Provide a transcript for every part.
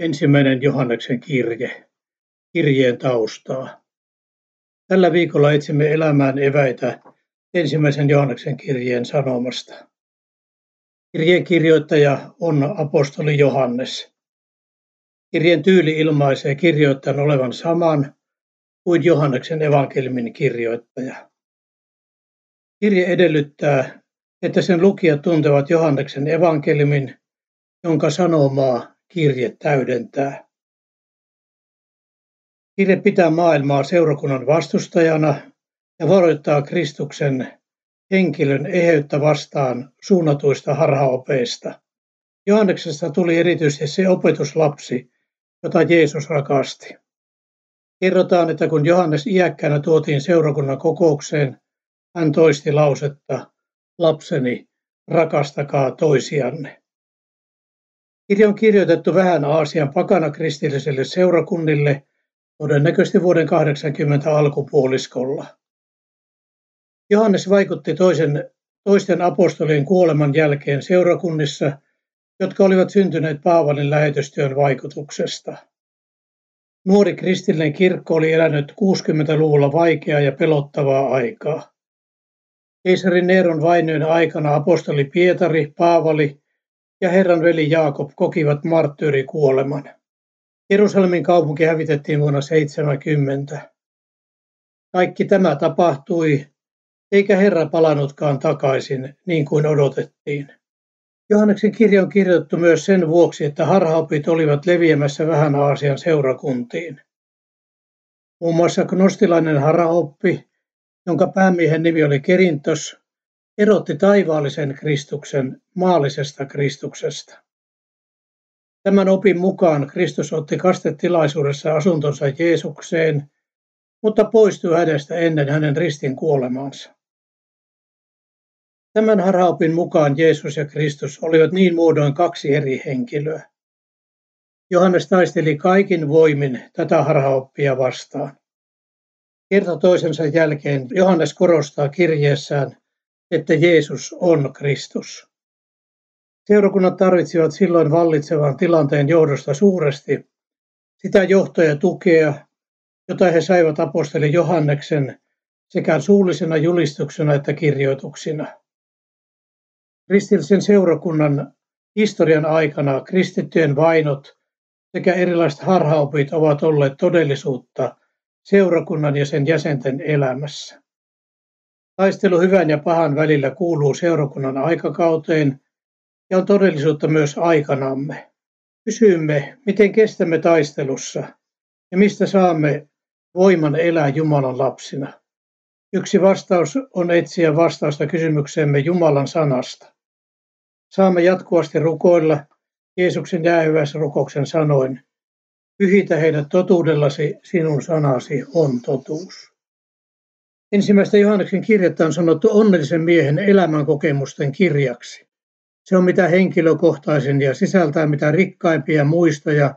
Ensimmäinen Johanneksen kirje, kirjeen taustaa. Tällä viikolla etsimme elämään eväitä ensimmäisen Johanneksen kirjeen sanomasta. Kirjeen kirjoittaja on apostoli Johannes. Kirjeen tyyli ilmaisee kirjoittajan olevan saman kuin Johanneksen evankeliumin kirjoittaja. Kirje edellyttää, että sen lukijat tuntevat Johanneksen evankeliumin, jonka sanomaa kirje täydentää. Kirje pitää maailmaa seurakunnan vastustajana ja varoittaa Kristuksen henkilön eheyttä vastaan suunnatuista harhaopeista. Johanneksesta tuli erityisesti se opetuslapsi, jota Jeesus rakasti. Kerrotaan, että kun Johannes iäkkäänä tuotiin seurakunnan kokoukseen, hän toisti lausetta, lapseni, rakastakaa toisianne. Kirja on kirjoitettu vähän Aasian pakana kristillisille seurakunnille, todennäköisesti vuoden 80 alkupuoliskolla. Johannes vaikutti toisen, toisten apostolien kuoleman jälkeen seurakunnissa, jotka olivat syntyneet Paavalin lähetystyön vaikutuksesta. Nuori kristillinen kirkko oli elänyt 60-luvulla vaikeaa ja pelottavaa aikaa. Keisari Neeron vainojen aikana apostoli Pietari, Paavali ja Herran veli Jaakob kokivat marttyyrikuoleman. Jerusalemin kaupunki hävitettiin vuonna 70. Kaikki tämä tapahtui, eikä Herra palannutkaan takaisin niin kuin odotettiin. Johanneksen kirja on kirjoitettu myös sen vuoksi, että harhaopit olivat leviämässä vähän Aasian seurakuntiin. Muun muassa gnostilainen harhaoppi, jonka päämiehen nimi oli Kerintos, erotti taivaallisen Kristuksen maallisesta Kristuksesta. Tämän opin mukaan Kristus otti kastetilaisuudessa asuntonsa Jeesukseen, mutta poistui hänestä ennen hänen ristin kuolemaansa. Tämän harhaopin mukaan Jeesus ja Kristus olivat niin muodoin kaksi eri henkilöä. Johannes taisteli kaikin voimin tätä harhaoppia vastaan. Kerta toisensa jälkeen Johannes korostaa kirjeessään, että Jeesus on Kristus. Seurakunnat tarvitsivat silloin vallitsevan tilanteen johdosta suuresti sitä johtoja tukea, jota he saivat apostoli Johanneksen sekä suullisena julistuksena että kirjoituksina. Kristillisen seurakunnan historian aikana kristittyjen vainot sekä erilaiset harhaopit ovat olleet todellisuutta seurakunnan ja sen jäsenten elämässä. Taistelu hyvän ja pahan välillä kuuluu seurakunnan aikakauteen ja on todellisuutta myös aikanamme. Kysymme, miten kestämme taistelussa ja mistä saamme voiman elää Jumalan lapsina. Yksi vastaus on etsiä vastausta kysymykseemme Jumalan sanasta. Saamme jatkuvasti rukoilla Jeesuksen jäähyväisrukouksen sanoin, pyhitä heidät totuudellasi, sinun sanasi on totuus. Ensimmäistä Johanneksen kirjettä on sanottu onnellisen miehen elämänkokemusten kirjaksi. Se on mitä henkilökohtaisin ja sisältää mitä rikkaimpia muistoja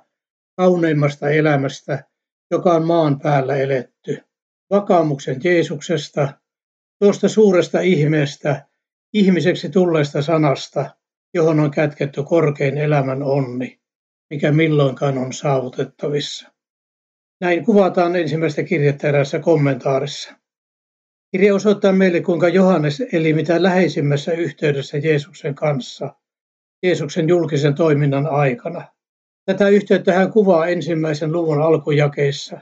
kauneimmasta elämästä, joka on maan päällä eletty. Vakaumuksen Jeesuksesta, tuosta suuresta ihmeestä, ihmiseksi tulleesta sanasta, johon on kätketty korkein elämän onni, mikä milloinkaan on saavutettavissa. Näin kuvataan ensimmäistä kirjettä eräässä kommentaarissa. Kirja osoittaa meille, kuinka Johannes eli mitä läheisimmässä yhteydessä Jeesuksen kanssa, Jeesuksen julkisen toiminnan aikana. Tätä yhteyttä hän kuvaa ensimmäisen luvun alkujakeissa.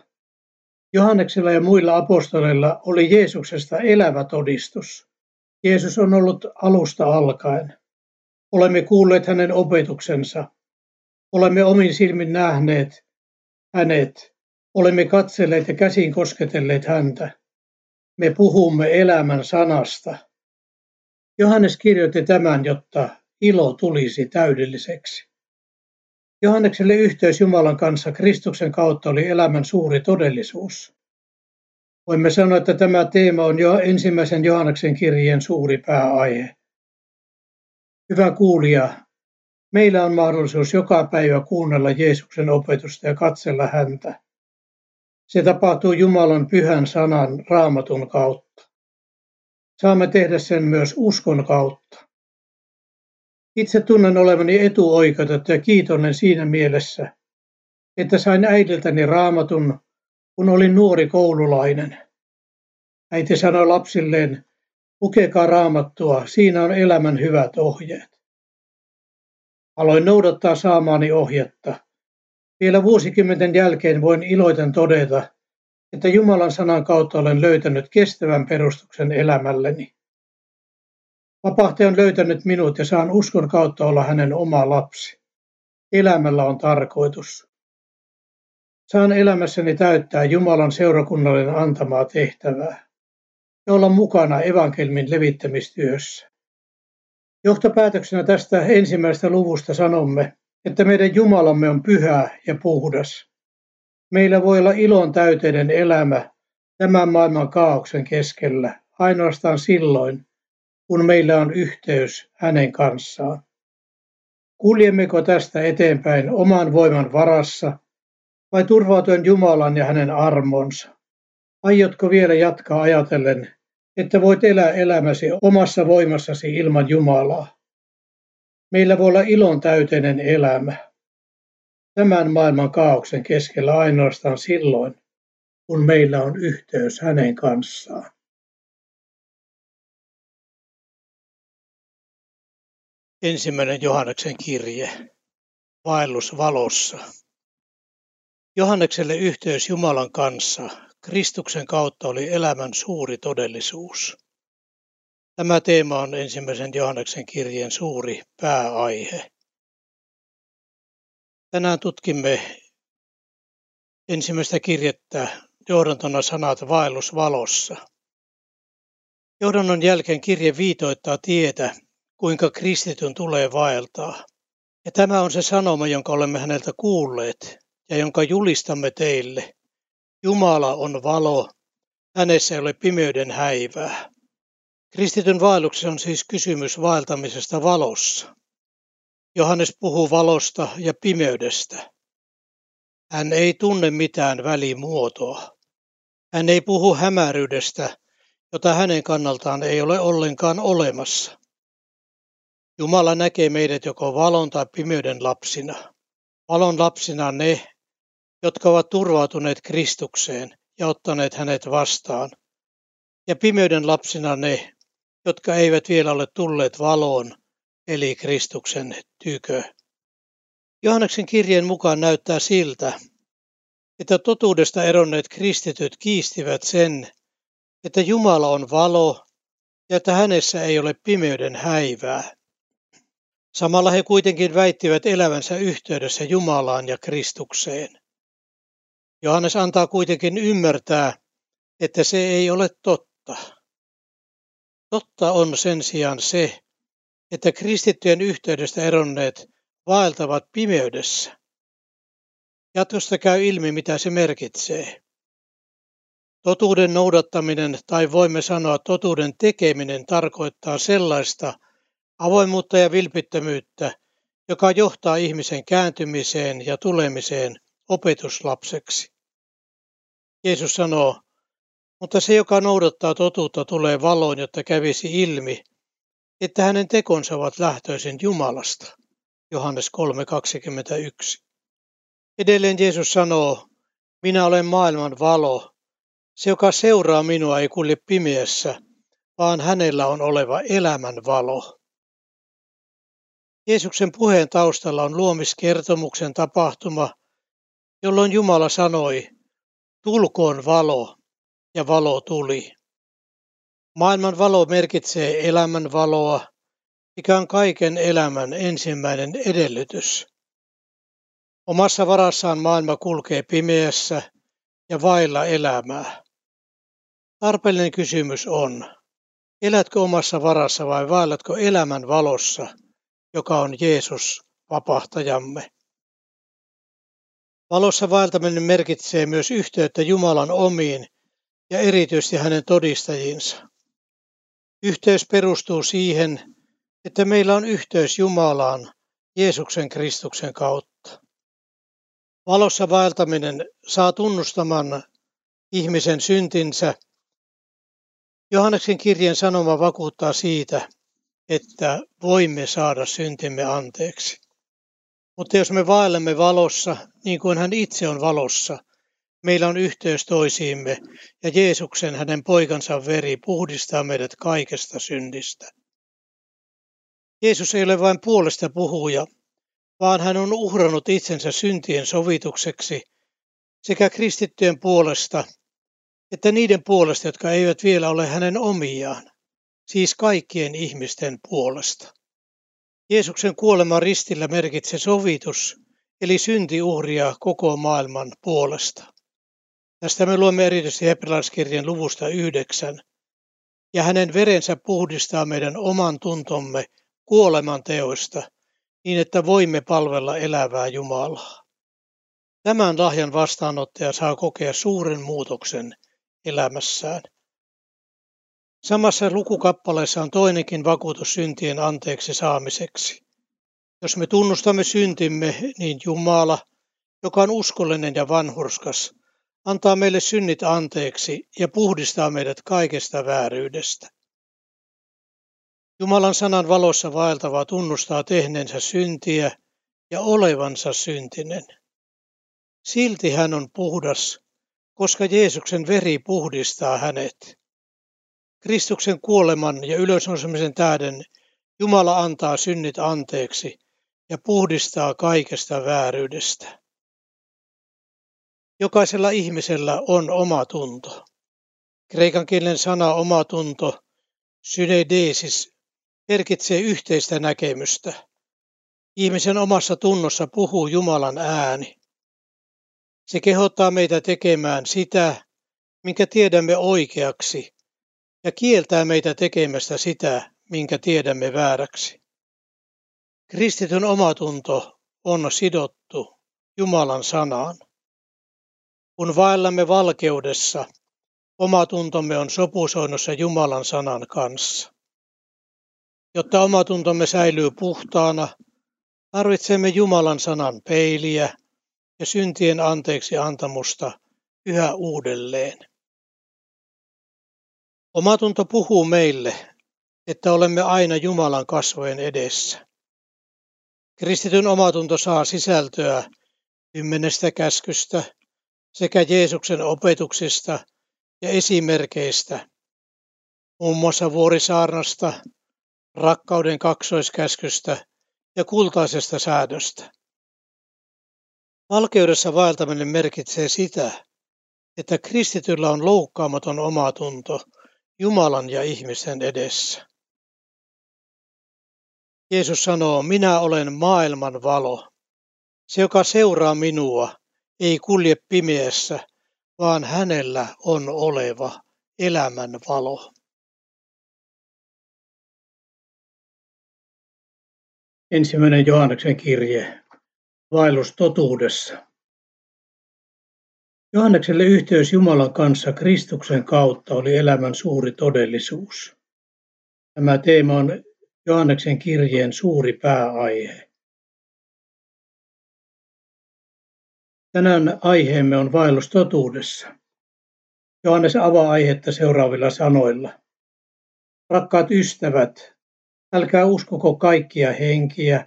Johanneksella ja muilla apostoleilla oli Jeesuksesta elävä todistus. Jeesus on ollut alusta alkaen. Olemme kuulleet hänen opetuksensa. Olemme omin silmin nähneet hänet. Olemme katselleet ja käsin kosketelleet häntä me puhumme elämän sanasta. Johannes kirjoitti tämän, jotta ilo tulisi täydelliseksi. Johannekselle yhteys Jumalan kanssa Kristuksen kautta oli elämän suuri todellisuus. Voimme sanoa, että tämä teema on jo ensimmäisen Johanneksen kirjeen suuri pääaihe. Hyvä kuulija, meillä on mahdollisuus joka päivä kuunnella Jeesuksen opetusta ja katsella häntä. Se tapahtuu Jumalan pyhän sanan raamatun kautta. Saamme tehdä sen myös uskon kautta. Itse tunnen olevani etuoikeutettu ja kiitollinen siinä mielessä, että sain äidiltäni raamatun, kun olin nuori koululainen. Äiti sanoi lapsilleen, lukekaa raamattua, siinä on elämän hyvät ohjeet. Aloin noudattaa saamaani ohjetta. Vielä vuosikymmenten jälkeen voin iloiten todeta, että Jumalan sanan kautta olen löytänyt kestävän perustuksen elämälleni. Vapahtaja on löytänyt minut ja saan uskon kautta olla hänen oma lapsi. Elämällä on tarkoitus. Saan elämässäni täyttää Jumalan seurakunnalle antamaa tehtävää ja olla mukana evankelmin levittämistyössä. Johtopäätöksenä tästä ensimmäisestä luvusta sanomme, että meidän Jumalamme on pyhä ja puhdas. Meillä voi olla ilon täyteinen elämä tämän maailman kaauksen keskellä ainoastaan silloin, kun meillä on yhteys hänen kanssaan. Kuljemmeko tästä eteenpäin oman voiman varassa vai turvautuen Jumalan ja hänen armonsa? Aiotko vielä jatkaa ajatellen, että voit elää elämäsi omassa voimassasi ilman Jumalaa? Meillä voi olla ilon täyteinen elämä. Tämän maailman kaauksen keskellä ainoastaan silloin, kun meillä on yhteys hänen kanssaan. Ensimmäinen Johanneksen kirje, vaellus valossa. Johannekselle yhteys Jumalan kanssa Kristuksen kautta oli elämän suuri todellisuus. Tämä teema on ensimmäisen Johanneksen kirjeen suuri pääaihe. Tänään tutkimme ensimmäistä kirjettä johdantona sanat vaellus valossa. Johdannon jälkeen kirje viitoittaa tietä, kuinka kristityn tulee vaeltaa. Ja tämä on se sanoma, jonka olemme häneltä kuulleet ja jonka julistamme teille. Jumala on valo, hänessä ei ole pimeyden häivää. Kristityn vaelluksessa on siis kysymys vaeltamisesta valossa. Johannes puhuu valosta ja pimeydestä. Hän ei tunne mitään välimuotoa. Hän ei puhu hämäryydestä, jota hänen kannaltaan ei ole ollenkaan olemassa. Jumala näkee meidät joko valon tai pimeyden lapsina. Valon lapsina ne, jotka ovat turvautuneet Kristukseen ja ottaneet hänet vastaan. Ja pimeyden lapsina ne, jotka eivät vielä ole tulleet valoon, eli Kristuksen tykö. Johanneksen kirjeen mukaan näyttää siltä, että totuudesta eronneet kristityt kiistivät sen, että Jumala on valo ja että hänessä ei ole pimeyden häivää. Samalla he kuitenkin väittivät elävänsä yhteydessä Jumalaan ja Kristukseen. Johannes antaa kuitenkin ymmärtää, että se ei ole totta. Totta on sen sijaan se, että kristittyjen yhteydestä eronneet vaeltavat pimeydessä. Jatkosta käy ilmi, mitä se merkitsee. Totuuden noudattaminen tai voimme sanoa totuuden tekeminen tarkoittaa sellaista avoimuutta ja vilpittömyyttä, joka johtaa ihmisen kääntymiseen ja tulemiseen opetuslapseksi. Jeesus sanoo, mutta se, joka noudattaa totuutta, tulee valoon, jotta kävisi ilmi, että hänen tekonsa ovat lähtöisin Jumalasta. Johannes 3.21. Edelleen Jeesus sanoo, minä olen maailman valo. Se, joka seuraa minua, ei kulje pimeässä, vaan hänellä on oleva elämän valo. Jeesuksen puheen taustalla on luomiskertomuksen tapahtuma, jolloin Jumala sanoi, tulkoon valo, ja valo tuli. Maailman valo merkitsee elämän valoa, mikä on kaiken elämän ensimmäinen edellytys. Omassa varassaan maailma kulkee pimeässä ja vailla elämää. Tarpeellinen kysymys on, elätkö omassa varassa vai vaellatko elämän valossa, joka on Jeesus, vapahtajamme? Valossa vaeltaminen merkitsee myös yhteyttä Jumalan omiin ja erityisesti hänen todistajinsa. Yhteys perustuu siihen, että meillä on yhteys Jumalaan Jeesuksen Kristuksen kautta. Valossa vaeltaminen saa tunnustaman ihmisen syntinsä. Johanneksen kirjeen sanoma vakuuttaa siitä, että voimme saada syntimme anteeksi. Mutta jos me vaellemme valossa, niin kuin hän itse on valossa, meillä on yhteys toisiimme ja Jeesuksen hänen poikansa veri puhdistaa meidät kaikesta syndistä. Jeesus ei ole vain puolesta puhuja, vaan hän on uhrannut itsensä syntien sovitukseksi sekä kristittyjen puolesta että niiden puolesta, jotka eivät vielä ole hänen omiaan, siis kaikkien ihmisten puolesta. Jeesuksen kuolema ristillä merkitsee sovitus, eli syntiuhria koko maailman puolesta. Tästä me luemme erityisesti hebrealaiskirjan luvusta yhdeksän. Ja hänen verensä puhdistaa meidän oman tuntomme kuoleman teoista, niin että voimme palvella elävää Jumalaa. Tämän lahjan vastaanottaja saa kokea suuren muutoksen elämässään. Samassa lukukappaleessa on toinenkin vakuutus syntien anteeksi saamiseksi. Jos me tunnustamme syntimme, niin Jumala, joka on uskollinen ja vanhurskas, antaa meille synnit anteeksi ja puhdistaa meidät kaikesta vääryydestä. Jumalan sanan valossa vaeltava tunnustaa tehneensä syntiä ja olevansa syntinen. Silti hän on puhdas, koska Jeesuksen veri puhdistaa hänet. Kristuksen kuoleman ja ylösnousemisen tähden Jumala antaa synnit anteeksi ja puhdistaa kaikesta vääryydestä. Jokaisella ihmisellä on oma tunto. Kreikan kielen sana oma tunto, synedesis, merkitsee yhteistä näkemystä. Ihmisen omassa tunnossa puhuu Jumalan ääni. Se kehottaa meitä tekemään sitä, minkä tiedämme oikeaksi, ja kieltää meitä tekemästä sitä, minkä tiedämme vääräksi. Kristityn omatunto on sidottu Jumalan sanaan. Kun vaellamme valkeudessa, omatuntomme on sopusoinnussa Jumalan sanan kanssa. Jotta omatuntomme säilyy puhtaana, tarvitsemme Jumalan sanan peiliä ja syntien anteeksi antamusta yhä uudelleen. Omatunto puhuu meille, että olemme aina Jumalan kasvojen edessä. Kristityn omatunto saa sisältöä kymmenestä käskystä sekä Jeesuksen opetuksista ja esimerkeistä, muun muassa vuorisaarnasta, rakkauden kaksoiskäskystä ja kultaisesta säädöstä. Valkeudessa vaeltaminen merkitsee sitä, että kristityllä on loukkaamaton omatunto Jumalan ja ihmisen edessä. Jeesus sanoo, minä olen maailman valo. Se, joka seuraa minua, ei kulje pimeässä, vaan hänellä on oleva elämän valo. Ensimmäinen Johanneksen kirje, vaellus totuudessa. Johannekselle yhteys Jumalan kanssa Kristuksen kautta oli elämän suuri todellisuus. Tämä teema on Johanneksen kirjeen suuri pääaihe. Tänään aiheemme on vaellus totuudessa. Johannes avaa aihetta seuraavilla sanoilla. Rakkaat ystävät, älkää uskoko kaikkia henkiä.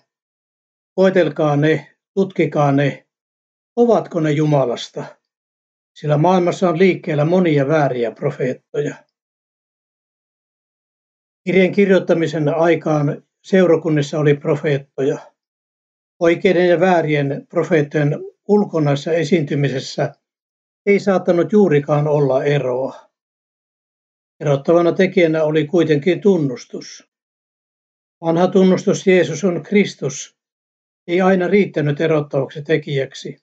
Koetelkaa ne, tutkikaa ne, ovatko ne Jumalasta, sillä maailmassa on liikkeellä monia vääriä profeettoja. Kirjeen kirjoittamisen aikaan seurakunnissa oli profeettoja. Oikeiden ja väärien profeettojen ulkonaisessa esiintymisessä ei saattanut juurikaan olla eroa. Erottavana tekijänä oli kuitenkin tunnustus. Vanha tunnustus Jeesus on Kristus ei aina riittänyt erottavaksi tekijäksi,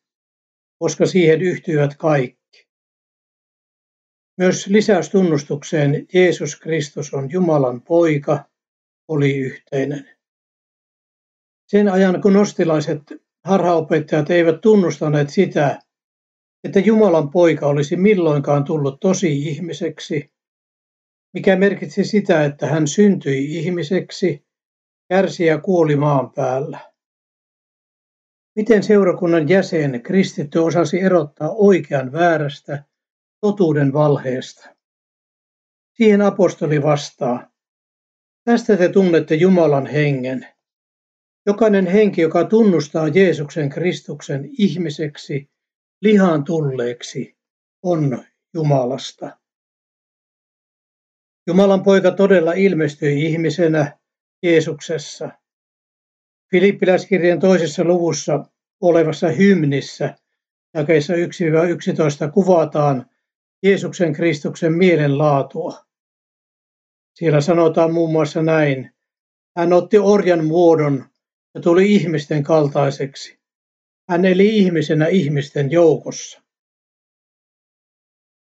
koska siihen yhtyivät kaikki. Myös lisäystunnustukseen Jeesus Kristus on Jumalan poika oli yhteinen. Sen ajan kun nostilaiset harhaopettajat eivät tunnustaneet sitä, että Jumalan poika olisi milloinkaan tullut tosi ihmiseksi, mikä merkitsi sitä, että hän syntyi ihmiseksi, kärsi ja kuoli maan päällä. Miten seurakunnan jäsen kristitty osasi erottaa oikean väärästä, totuuden valheesta? Siihen apostoli vastaa. Tästä te tunnette Jumalan hengen. Jokainen henki, joka tunnustaa Jeesuksen Kristuksen ihmiseksi, lihaan tulleeksi, on Jumalasta. Jumalan poika todella ilmestyi ihmisenä Jeesuksessa. Filippiläiskirjan toisessa luvussa olevassa hymnissä jakeissa 1-11 kuvataan Jeesuksen Kristuksen mielenlaatua. Siellä sanotaan muun muassa näin. Hän otti orjan muodon ja tuli ihmisten kaltaiseksi. Hän eli ihmisenä ihmisten joukossa.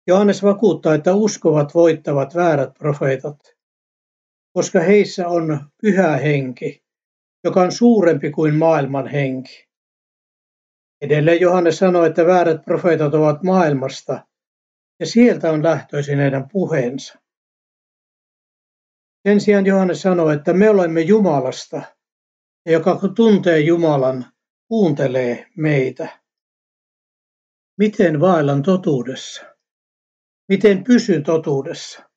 Johannes vakuuttaa, että uskovat voittavat väärät profeetat, koska heissä on pyhä henki, joka on suurempi kuin maailman henki. Edelleen Johannes sanoi, että väärät profeetat ovat maailmasta, ja sieltä on lähtöisin heidän puheensa. Sen sijaan Johannes sanoi, että me olemme Jumalasta, ja joka tuntee Jumalan, kuuntelee meitä. Miten vaellan totuudessa? Miten pysyn totuudessa?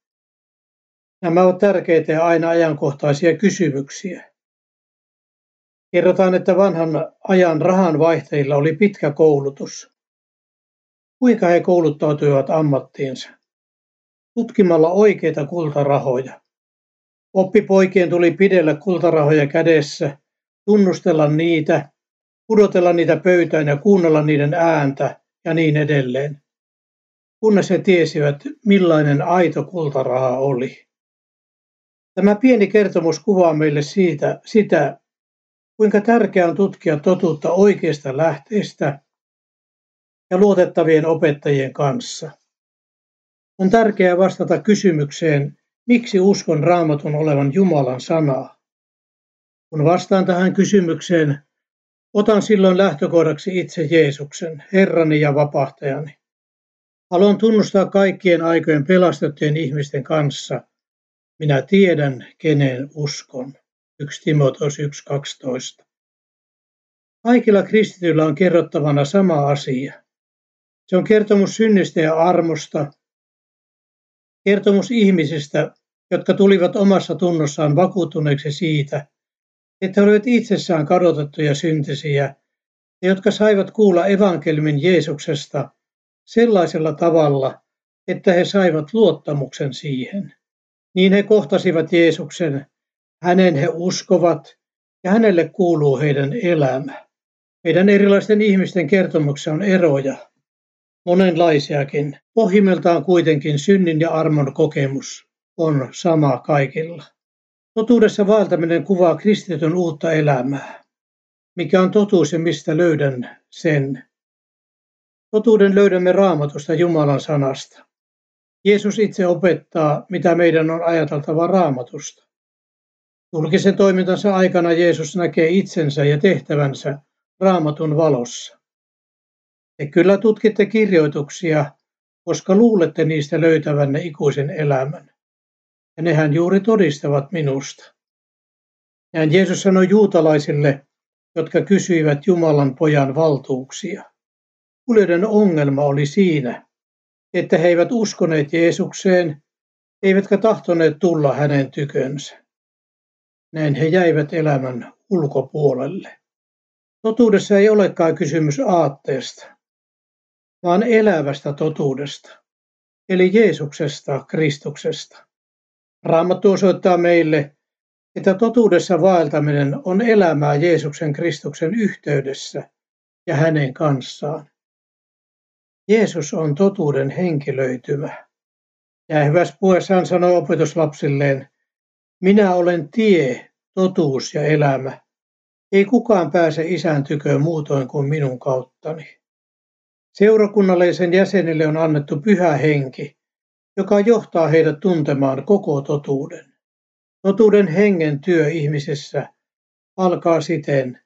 Nämä ovat tärkeitä ja aina ajankohtaisia kysymyksiä. Kerrotaan, että vanhan ajan rahan vaihtajilla oli pitkä koulutus. Kuinka he kouluttautuivat ammattiinsa? Tutkimalla oikeita kultarahoja. Oppipoikien tuli pidellä kultarahoja kädessä, tunnustella niitä, pudotella niitä pöytään ja kuunnella niiden ääntä ja niin edelleen, kunnes he tiesivät, millainen aito kultaraha oli. Tämä pieni kertomus kuvaa meille siitä, sitä, kuinka tärkeää on tutkia totuutta oikeista lähteistä ja luotettavien opettajien kanssa. On tärkeää vastata kysymykseen, miksi uskon raamatun olevan Jumalan sanaa. Kun vastaan tähän kysymykseen, otan silloin lähtökohdaksi itse Jeesuksen, Herrani ja vapahtajani. Haluan tunnustaa kaikkien aikojen pelastettujen ihmisten kanssa. Minä tiedän, keneen uskon. 1 Timoteus 1.12. Kaikilla kristityillä on kerrottavana sama asia. Se on kertomus synnistä ja armosta, kertomus ihmisistä, jotka tulivat omassa tunnossaan vakuuttuneeksi siitä, he olivat itsessään kadotettuja syntisiä ja jotka saivat kuulla evankelmin Jeesuksesta sellaisella tavalla, että he saivat luottamuksen siihen. Niin he kohtasivat Jeesuksen hänen he uskovat ja hänelle kuuluu heidän elämä. Meidän erilaisten ihmisten kertomuksessa on eroja, monenlaisiakin. Pohjimmiltaan kuitenkin synnin ja armon kokemus on sama kaikilla. Totuudessa vaeltaminen kuvaa kristityn uutta elämää. Mikä on totuus ja mistä löydän sen? Totuuden löydämme raamatusta Jumalan sanasta. Jeesus itse opettaa, mitä meidän on ajateltava raamatusta. Julkisen toimintansa aikana Jeesus näkee itsensä ja tehtävänsä raamatun valossa. Te kyllä tutkitte kirjoituksia, koska luulette niistä löytävänne ikuisen elämän. Ja nehän juuri todistavat minusta. Näin Jeesus sanoi juutalaisille, jotka kysyivät Jumalan pojan valtuuksia. Kuulijoiden ongelma oli siinä, että he eivät uskoneet Jeesukseen, eivätkä tahtoneet tulla hänen tykönsä. Näin he jäivät elämän ulkopuolelle. Totuudessa ei olekaan kysymys aatteesta, vaan elävästä totuudesta, eli Jeesuksesta, Kristuksesta. Raamattu osoittaa meille, että totuudessa vaeltaminen on elämää Jeesuksen Kristuksen yhteydessä ja hänen kanssaan. Jeesus on totuuden henkilöitymä. Ja hyvässä puheessaan sanoi opetuslapsilleen, minä olen tie, totuus ja elämä. Ei kukaan pääse isän tyköön muutoin kuin minun kauttani. Seurakunnalle ja sen jäsenille on annettu pyhä henki, joka johtaa heidät tuntemaan koko totuuden. Totuuden hengen työ ihmisessä alkaa siten,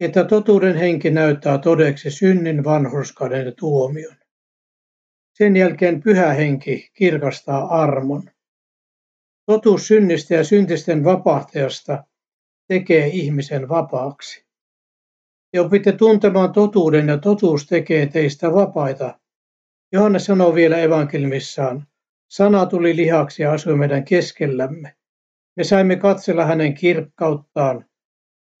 että totuuden henki näyttää todeksi synnin, vanhurskauden ja tuomion. Sen jälkeen pyhä henki kirkastaa armon. Totuus synnistä ja syntisten vapahtajasta tekee ihmisen vapaaksi. Te opitte tuntemaan totuuden ja totuus tekee teistä vapaita. Johannes sanoo vielä evankelmissaan, sana tuli lihaksi ja asui meidän keskellämme. Me saimme katsella hänen kirkkauttaan,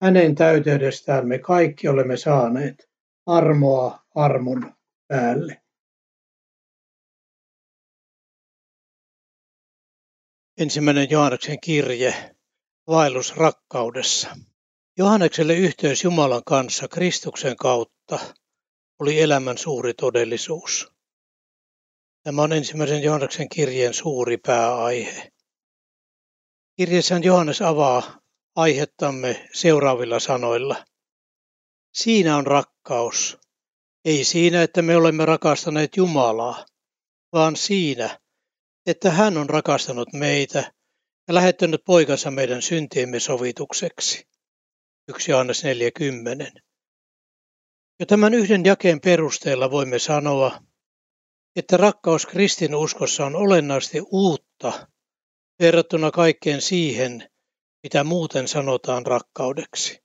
hänen täyteydestään me kaikki olemme saaneet armoa armon päälle. Ensimmäinen Johanneksen kirje, vaellus rakkaudessa. Johannekselle yhteys Jumalan kanssa Kristuksen kautta oli elämän suuri todellisuus. Tämä on ensimmäisen Johanneksen kirjeen suuri pääaihe. Kirjeessään Johannes avaa aihettamme seuraavilla sanoilla. Siinä on rakkaus. Ei siinä, että me olemme rakastaneet Jumalaa, vaan siinä, että hän on rakastanut meitä ja lähettänyt poikansa meidän syntiemme sovitukseksi. 1 Johannes 40. Jo tämän yhden jakeen perusteella voimme sanoa, että rakkaus kristinuskossa on olennaisesti uutta verrattuna kaikkeen siihen, mitä muuten sanotaan rakkaudeksi.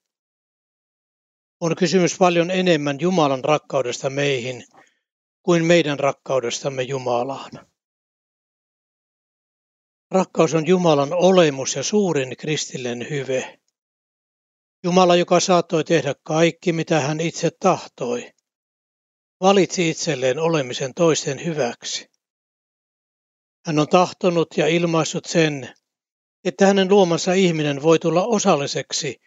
On kysymys paljon enemmän Jumalan rakkaudesta meihin kuin meidän rakkaudestamme Jumalaan. Rakkaus on Jumalan olemus ja suurin kristillinen hyve. Jumala, joka saattoi tehdä kaikki, mitä hän itse tahtoi, valitsi itselleen olemisen toisten hyväksi. Hän on tahtonut ja ilmaissut sen, että hänen luomansa ihminen voi tulla osalliseksi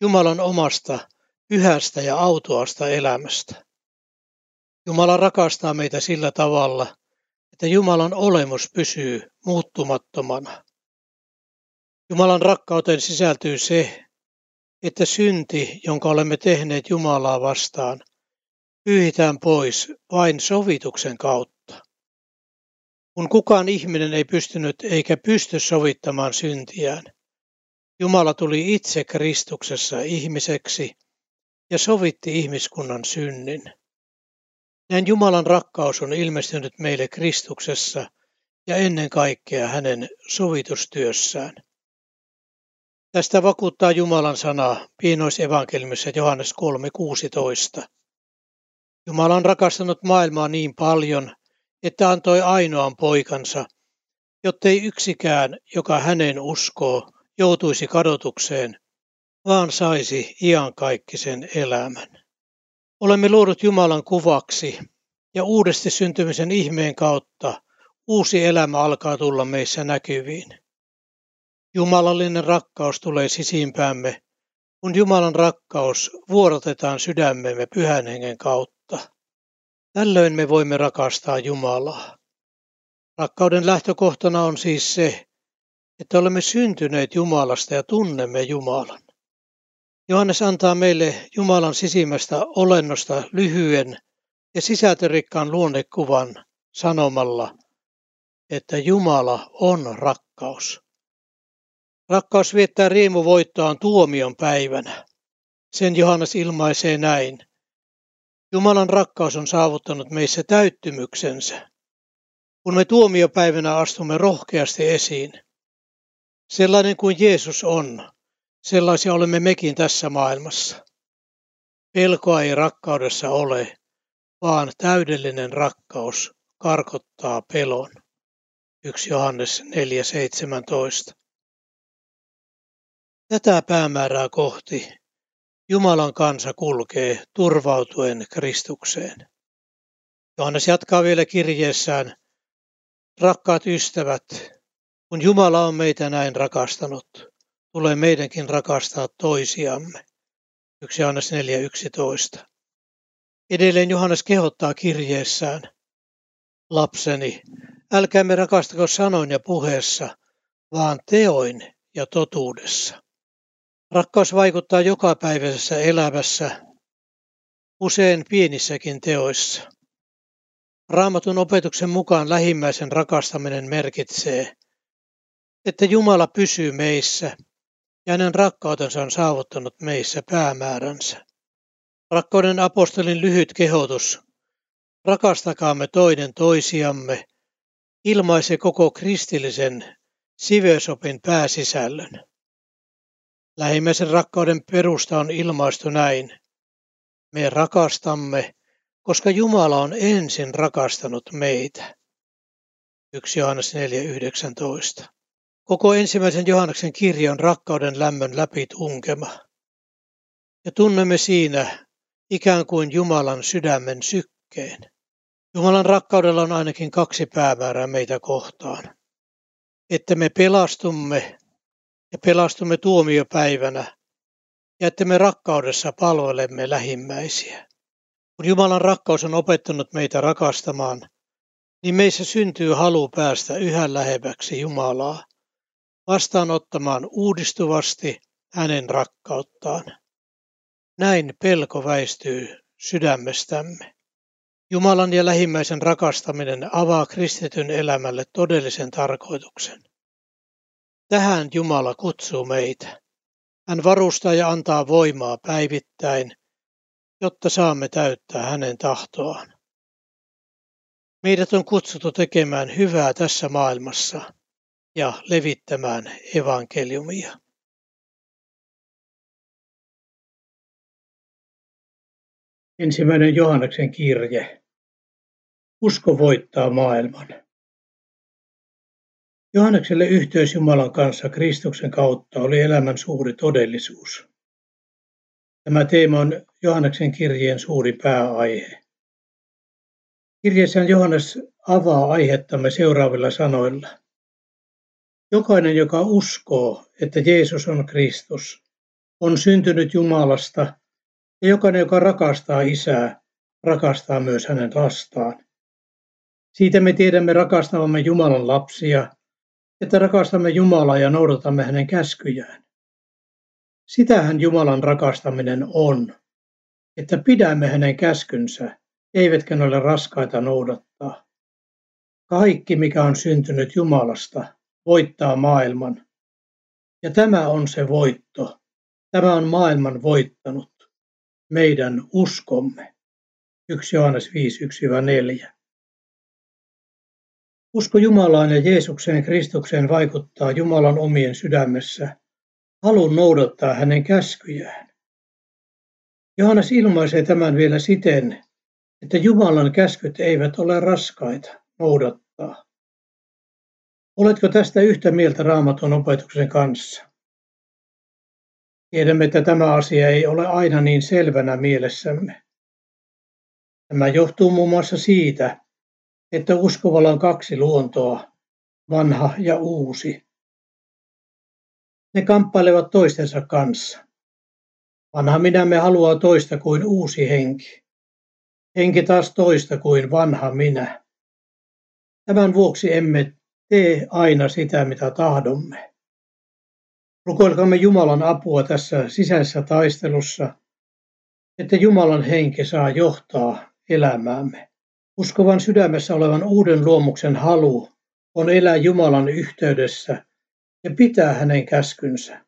Jumalan omasta pyhästä ja autuasta elämästä. Jumala rakastaa meitä sillä tavalla, että Jumalan olemus pysyy muuttumattomana. Jumalan rakkauteen sisältyy se, että synti, jonka olemme tehneet Jumalaa vastaan, pyyhitään pois vain sovituksen kautta. Kun kukaan ihminen ei pystynyt eikä pysty sovittamaan syntiään, Jumala tuli itse Kristuksessa ihmiseksi ja sovitti ihmiskunnan synnin. Näin Jumalan rakkaus on ilmestynyt meille Kristuksessa ja ennen kaikkea hänen sovitustyössään. Tästä vakuuttaa Jumalan sana pienoisevankelmissa Johannes 3.16. Jumala on rakastanut maailmaa niin paljon, että antoi ainoan poikansa, jottei yksikään, joka hänen uskoo, joutuisi kadotukseen, vaan saisi iankaikkisen elämän. Olemme luodut Jumalan kuvaksi ja uudesti syntymisen ihmeen kautta uusi elämä alkaa tulla meissä näkyviin. Jumalallinen rakkaus tulee sisimpäämme, kun Jumalan rakkaus vuorotetaan sydämemme pyhän hengen kautta. Tällöin me voimme rakastaa Jumalaa. Rakkauden lähtökohtana on siis se, että olemme syntyneet Jumalasta ja tunnemme Jumalan. Johannes antaa meille Jumalan sisimmästä olennosta lyhyen ja sisältörikkaan luonnekuvan sanomalla, että Jumala on rakkaus. Rakkaus viettää riemuvoittoaan tuomion päivänä. Sen Johannes ilmaisee näin. Jumalan rakkaus on saavuttanut meissä täyttymyksensä, kun me tuomiopäivänä astumme rohkeasti esiin. Sellainen kuin Jeesus on, sellaisia olemme mekin tässä maailmassa. Pelkoa ei rakkaudessa ole, vaan täydellinen rakkaus karkottaa pelon. 1 Johannes 4.17. Tätä päämäärää kohti Jumalan kansa kulkee turvautuen Kristukseen. Johannes jatkaa vielä kirjeessään, rakkaat ystävät, kun Jumala on meitä näin rakastanut, tulee meidänkin rakastaa toisiamme. 1 Johannes 4.11. Edelleen Johannes kehottaa kirjeessään, lapseni, älkäämme rakastako sanoin ja puheessa, vaan teoin ja totuudessa. Rakkaus vaikuttaa jokapäiväisessä elämässä, usein pienissäkin teoissa. Raamatun opetuksen mukaan lähimmäisen rakastaminen merkitsee, että Jumala pysyy meissä ja hänen rakkautensa on saavuttanut meissä päämääränsä. Rakkauden apostolin lyhyt kehotus, rakastakaamme toinen toisiamme, ilmaisee koko kristillisen siveysopin pääsisällön. Lähimmäisen rakkauden perusta on ilmaistu näin. Me rakastamme, koska Jumala on ensin rakastanut meitä. 1 Johannes 4.19. Koko ensimmäisen Johanneksen kirja on rakkauden lämmön läpi tunkema. ja tunnemme siinä ikään kuin Jumalan sydämen sykkeen. Jumalan rakkaudella on ainakin kaksi päämäärää meitä kohtaan. Että me pelastumme ja pelastumme tuomiopäivänä ja että me rakkaudessa palvelemme lähimmäisiä. Kun Jumalan rakkaus on opettanut meitä rakastamaan, niin meissä syntyy halu päästä yhä lähemmäksi Jumalaa, vastaanottamaan uudistuvasti hänen rakkauttaan. Näin pelko väistyy sydämestämme. Jumalan ja lähimmäisen rakastaminen avaa kristityn elämälle todellisen tarkoituksen. Tähän Jumala kutsuu meitä. Hän varustaa ja antaa voimaa päivittäin, jotta saamme täyttää hänen tahtoaan. Meidät on kutsuttu tekemään hyvää tässä maailmassa ja levittämään evankeliumia. Ensimmäinen Johanneksen kirje. Usko voittaa maailman. Johannekselle yhteys Jumalan kanssa Kristuksen kautta oli elämän suuri todellisuus. Tämä teema on Johanneksen kirjeen suuri pääaihe. Kirjeessään Johannes avaa aihettamme seuraavilla sanoilla. Jokainen, joka uskoo, että Jeesus on Kristus, on syntynyt Jumalasta, ja jokainen, joka rakastaa Isää, rakastaa myös hänen lastaan. Siitä me tiedämme rakastavamme Jumalan lapsia, että rakastamme Jumalaa ja noudatamme hänen käskyjään. Sitähän Jumalan rakastaminen on, että pidämme hänen käskynsä, eivätkä ne ole raskaita noudattaa. Kaikki, mikä on syntynyt Jumalasta, voittaa maailman. Ja tämä on se voitto. Tämä on maailman voittanut. Meidän uskomme. 1 Johannes 5.1-4. Usko Jumalaan ja Jeesukseen Kristukseen vaikuttaa Jumalan omien sydämessä halun noudattaa hänen käskyjään. Johannes ilmaisee tämän vielä siten, että Jumalan käskyt eivät ole raskaita noudattaa. Oletko tästä yhtä mieltä raamatun opetuksen kanssa? Tiedämme, että tämä asia ei ole aina niin selvänä mielessämme. Tämä johtuu muun muassa siitä, että uskovalla on kaksi luontoa, vanha ja uusi. Ne kamppailevat toistensa kanssa. Vanha minämme haluaa toista kuin uusi henki. Henki taas toista kuin vanha minä. Tämän vuoksi emme tee aina sitä, mitä tahdomme. Rukoilkaamme Jumalan apua tässä sisäisessä taistelussa, että Jumalan henki saa johtaa elämäämme. Uskovan sydämessä olevan uuden luomuksen halu on elää Jumalan yhteydessä ja pitää hänen käskynsä,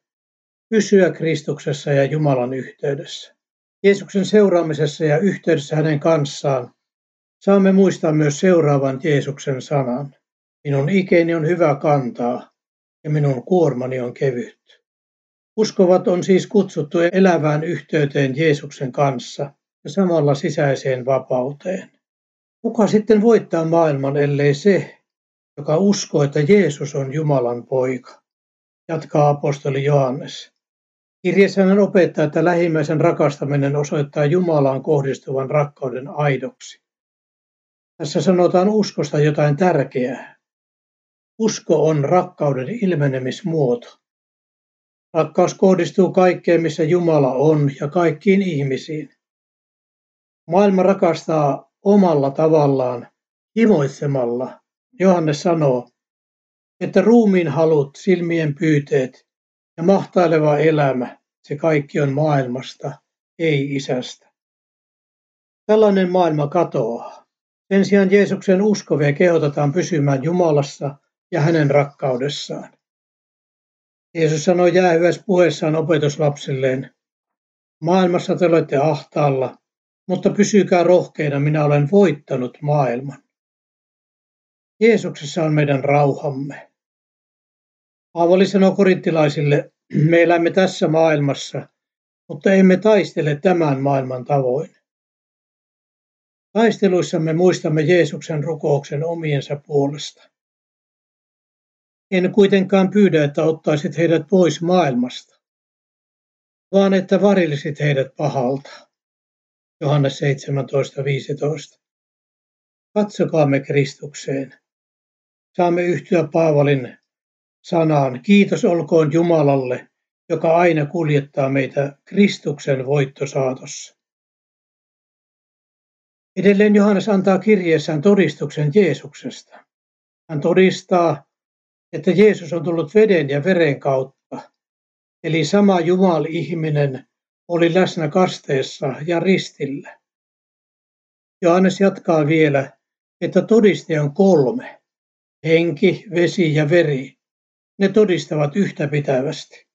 pysyä Kristuksessa ja Jumalan yhteydessä. Jeesuksen seuraamisessa ja yhteydessä hänen kanssaan saamme muistaa myös seuraavan Jeesuksen sanan. Minun ikeni on hyvä kantaa ja minun kuormani on kevyt. Uskovat on siis kutsuttu elävään yhteyteen Jeesuksen kanssa ja samalla sisäiseen vapauteen. Kuka sitten voittaa maailman, ellei se, joka uskoo, että Jeesus on Jumalan poika? Jatkaa apostoli Johannes. Kirjeessä hän opettaa, että lähimmäisen rakastaminen osoittaa Jumalaan kohdistuvan rakkauden aidoksi. Tässä sanotaan uskosta jotain tärkeää. Usko on rakkauden ilmenemismuoto. Rakkaus kohdistuu kaikkeen, missä Jumala on ja kaikkiin ihmisiin. Maailma rakastaa omalla tavallaan himoitsemalla. Johannes sanoo, että ruumiin halut, silmien pyyteet ja mahtaileva elämä, se kaikki on maailmasta, ei isästä. Tällainen maailma katoaa. Sen sijaan Jeesuksen uskovia kehotetaan pysymään Jumalassa ja hänen rakkaudessaan. Jeesus sanoi jäähyvässä puheessaan opetuslapsilleen, maailmassa te olette ahtaalla, mutta pysykää rohkeina, minä olen voittanut maailman. Jeesuksessa on meidän rauhamme. Paavali sanoo korinttilaisille, me elämme tässä maailmassa, mutta emme taistele tämän maailman tavoin. Taisteluissamme muistamme Jeesuksen rukouksen omiensa puolesta. En kuitenkaan pyydä, että ottaisit heidät pois maailmasta, vaan että varillisit heidät pahalta. Johannes 17.15. Katsokaamme Kristukseen. Saamme yhtyä Paavalin sanaan, kiitos olkoon Jumalalle, joka aina kuljettaa meitä Kristuksen voittosaatossa. Edelleen Johannes antaa kirjeessään todistuksen Jeesuksesta. Hän todistaa, että Jeesus on tullut veden ja veren kautta, eli sama Jumal-ihminen oli läsnä kasteessa ja ristillä. Johannes jatkaa vielä, että todiste on kolme, henki, vesi ja veri. Ne todistavat yhtä pitävästi.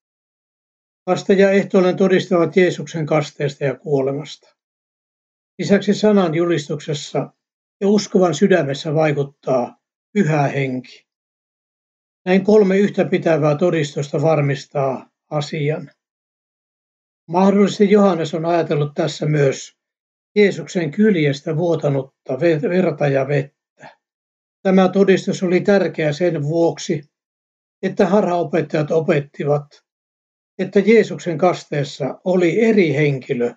Kaste ja ehtoollinen todistavat Jeesuksen kasteesta ja kuolemasta. Lisäksi sanan julistuksessa ja uskovan sydämessä vaikuttaa pyhä henki. Näin kolme yhtä pitävää todistusta varmistaa asian. Mahdollisesti Johannes on ajatellut tässä myös Jeesuksen kyljestä vuotanutta verta ja vettä. Tämä todistus oli tärkeä sen vuoksi, että harhaopettajat opettivat, että Jeesuksen kasteessa oli eri henkilö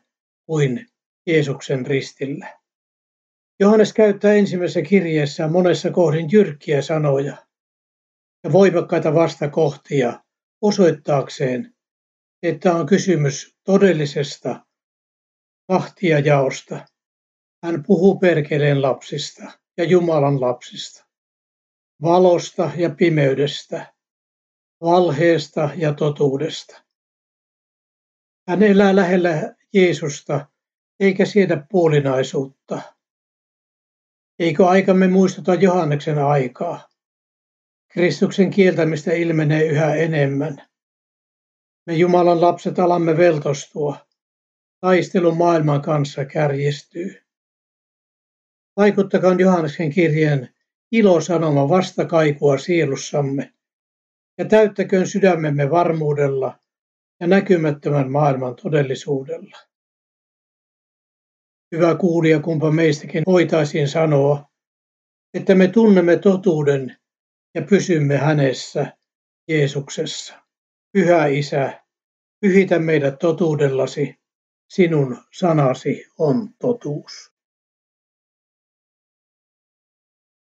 kuin Jeesuksen ristillä. Johannes käyttää ensimmäisessä kirjeessä monessa kohdin jyrkkiä sanoja ja voimakkaita vastakohtia osoittaakseen, että on kysymys todellisesta kahtia jaosta. Hän puhuu perkeleen lapsista ja Jumalan lapsista, valosta ja pimeydestä, valheesta ja totuudesta. Hän elää lähellä Jeesusta eikä siedä puolinaisuutta. Eikö aikamme muistuta Johanneksen aikaa? Kristuksen kieltämistä ilmenee yhä enemmän. Me Jumalan lapset alamme veltostua. Taistelu maailman kanssa kärjistyy. Vaikuttakaan Johanneksen kirjeen ilosanoma vastakaikua sielussamme ja täyttäköön sydämemme varmuudella ja näkymättömän maailman todellisuudella. Hyvä kuulija, kumpa meistäkin voitaisiin sanoa, että me tunnemme totuuden ja pysymme hänessä, Jeesuksessa. Pyhä Isä, pyhitä meidät totuudellasi, sinun sanasi on totuus.